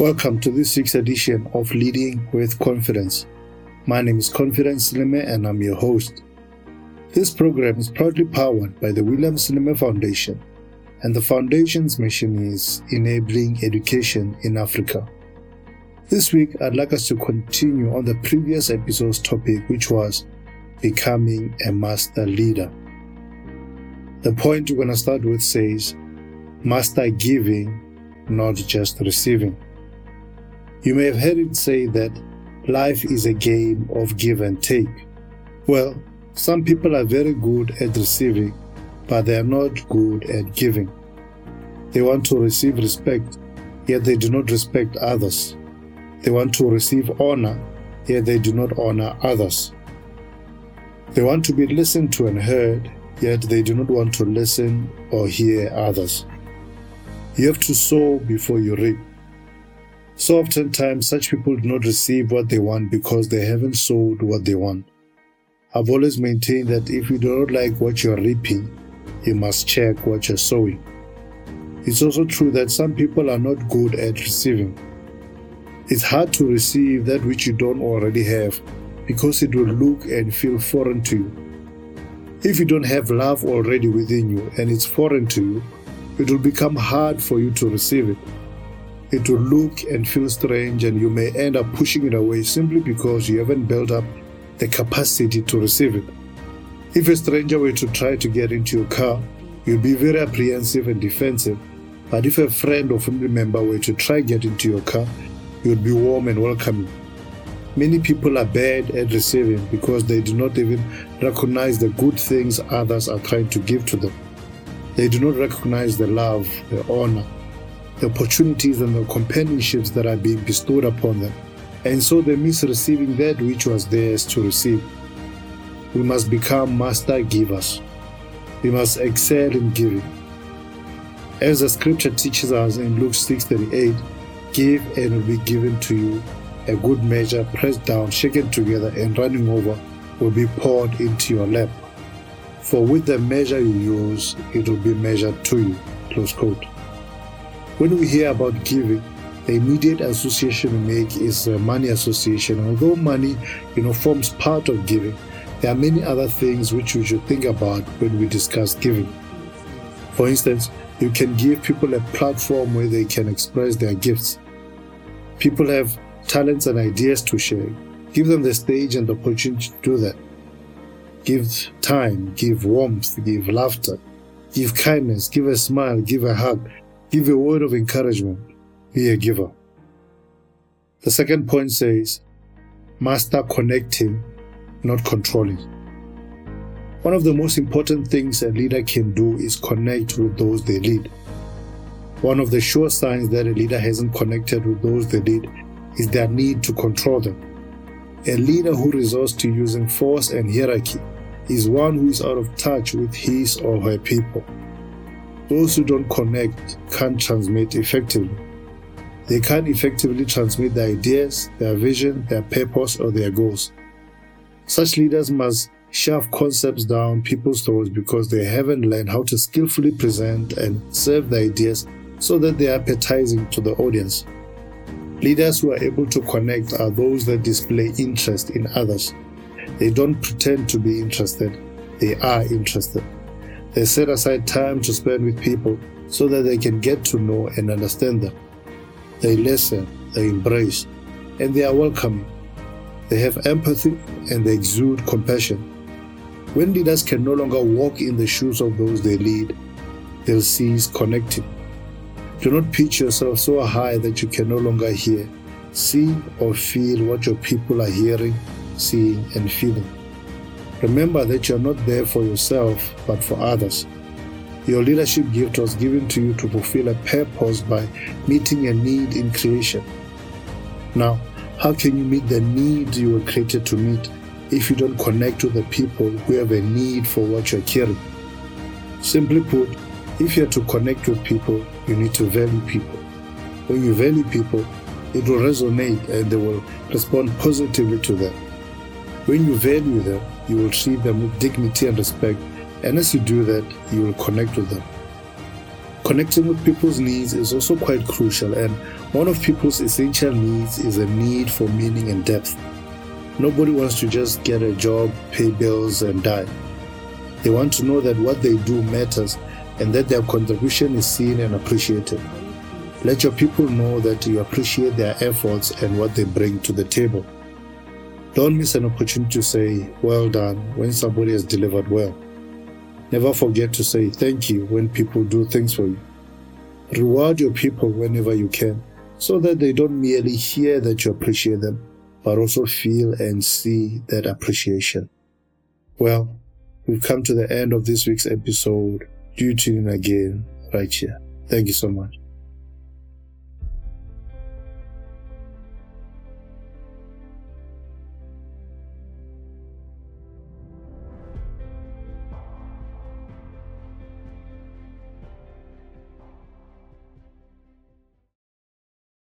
Welcome to this week's edition of Leading with Confidence. My name is Confidence Slime and I'm your host. This program is proudly powered by the William Slime Foundation, and the foundation's mission is enabling education in Africa. This week, I'd like us to continue on the previous episode's topic, which was becoming a master leader. The point we're going to start with says, master giving, not just receiving. You may have heard it say that life is a game of give and take. Well, some people are very good at receiving, but they are not good at giving. They want to receive respect, yet they do not respect others. They want to receive honor, yet they do not honor others. They want to be listened to and heard, yet they do not want to listen or hear others. You have to sow before you reap. So oftentimes, such people do not receive what they want because they haven't sowed what they want. I've always maintained that if you do not like what you're reaping, you must check what you're sowing. It's also true that some people are not good at receiving. It's hard to receive that which you don't already have because it will look and feel foreign to you. If you don't have love already within you and it's foreign to you, it will become hard for you to receive it. It will look and feel strange, and you may end up pushing it away simply because you haven't built up the capacity to receive it. If a stranger were to try to get into your car, you'd be very apprehensive and defensive. But if a friend or family member were to try get into your car, you'd be warm and welcoming. Many people are bad at receiving because they do not even recognize the good things others are trying to give to them. They do not recognize the love, the honor, the opportunities, and the companionships that are being bestowed upon them and so they miss receiving that which was theirs to receive. We must become master givers. We must excel in giving. As the scripture teaches us in Luke 6:38, give and it will be given to you. A good measure, pressed down, shaken together, and running over, will be poured into your lap. For with the measure you use, it will be measured to you. Close quote. When we hear about giving, the immediate association we make is money association. Although money, you know, forms part of giving, there are many other things which we should think about when we discuss giving. For instance, you can give people a platform where they can express their gifts. People have talents and ideas to share. Give them the stage and the opportunity to do that. Give time, give warmth, give laughter, give kindness, give a smile, give a hug, give a word of encouragement be a giver. The second point says, master connecting, not controlling. One of the most important things a leader can do is connect with those they lead. One of the sure signs that a leader hasn't connected with those they lead is their need to control them. A leader who resorts to using force and hierarchy is one who is out of touch with his or her people. Those who don't connect can't transmit effectively. They can't effectively transmit their ideas, their vision, their purpose, or their goals. Such leaders must shove concepts down people's throats because they haven't learned how to skillfully present and serve their ideas so that they are appetizing to the audience. Leaders who are able to connect are those that display interest in others. They don't pretend to be interested, they are interested. They set aside time to spend with people so that they can get to know and understand them. They listen, they embrace, and they are welcoming. They have empathy and they exude compassion. When leaders can no longer walk in the shoes of those they lead, they'll cease connecting. Do not pitch yourself so high that you can no longer hear, see, or feel what your people are hearing, seeing, and feeling. Remember that you're not there for yourself, but for others. Your leadership gift was given to you to fulfill a purpose by meeting a need in creation. Now, how can you meet the need you were created to meet if you don't connect with the people who have a need for what you're carrying? Simply put, if you're to connect with people, you need to value people. When you value people, it will resonate and they will respond positively to them. When you value them, you will treat them with dignity and respect and as you do that, you will connect with them. Connecting with people's needs is also quite crucial, and one of people's essential needs is a need for meaning and depth. Nobody wants to just get a job, pay bills, and die. They want to know that what they do matters and that their contribution is seen and appreciated. Let your people know that you appreciate their efforts and what they bring to the table. Don't miss an opportunity to say, well done, when somebody has delivered well. Never forget to say thank you when people do things for you. Reward your people whenever you can so that they don't merely hear that you appreciate them, but also feel and see that appreciation. Well, we've come to the end of this week's episode. Do tune in again right here. Thank you so much.